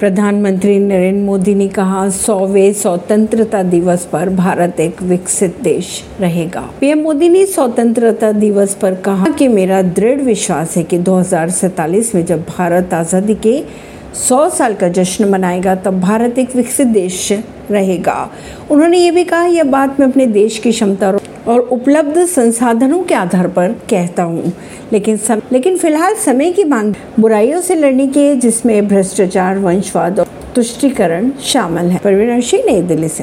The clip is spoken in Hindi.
प्रधानमंत्री नरेंद्र मोदी ने कहा, सौवे स्वतंत्रता दिवस पर भारत एक विकसित देश रहेगा। पीएम मोदी ने स्वतंत्रता दिवस पर कहा कि मेरा दृढ़ विश्वास है कि दो में जब भारत आज़ादी के 100 साल का जश्न मनाएगा, तब भारत एक विकसित देश रहेगा। उन्होंने ये भी कहा, यह बात मैं अपने देश की क्षमता और उपलब्ध संसाधनों के आधार पर कहता हूँ। लेकिन सम, लेकिन फ़िलहाल समय की मांग बुराइयों से लड़ने की जिसमें भ्रष्टाचार वंशवाद और तुष्टिकरण शामिल है। परवीन नई दिल्ली से।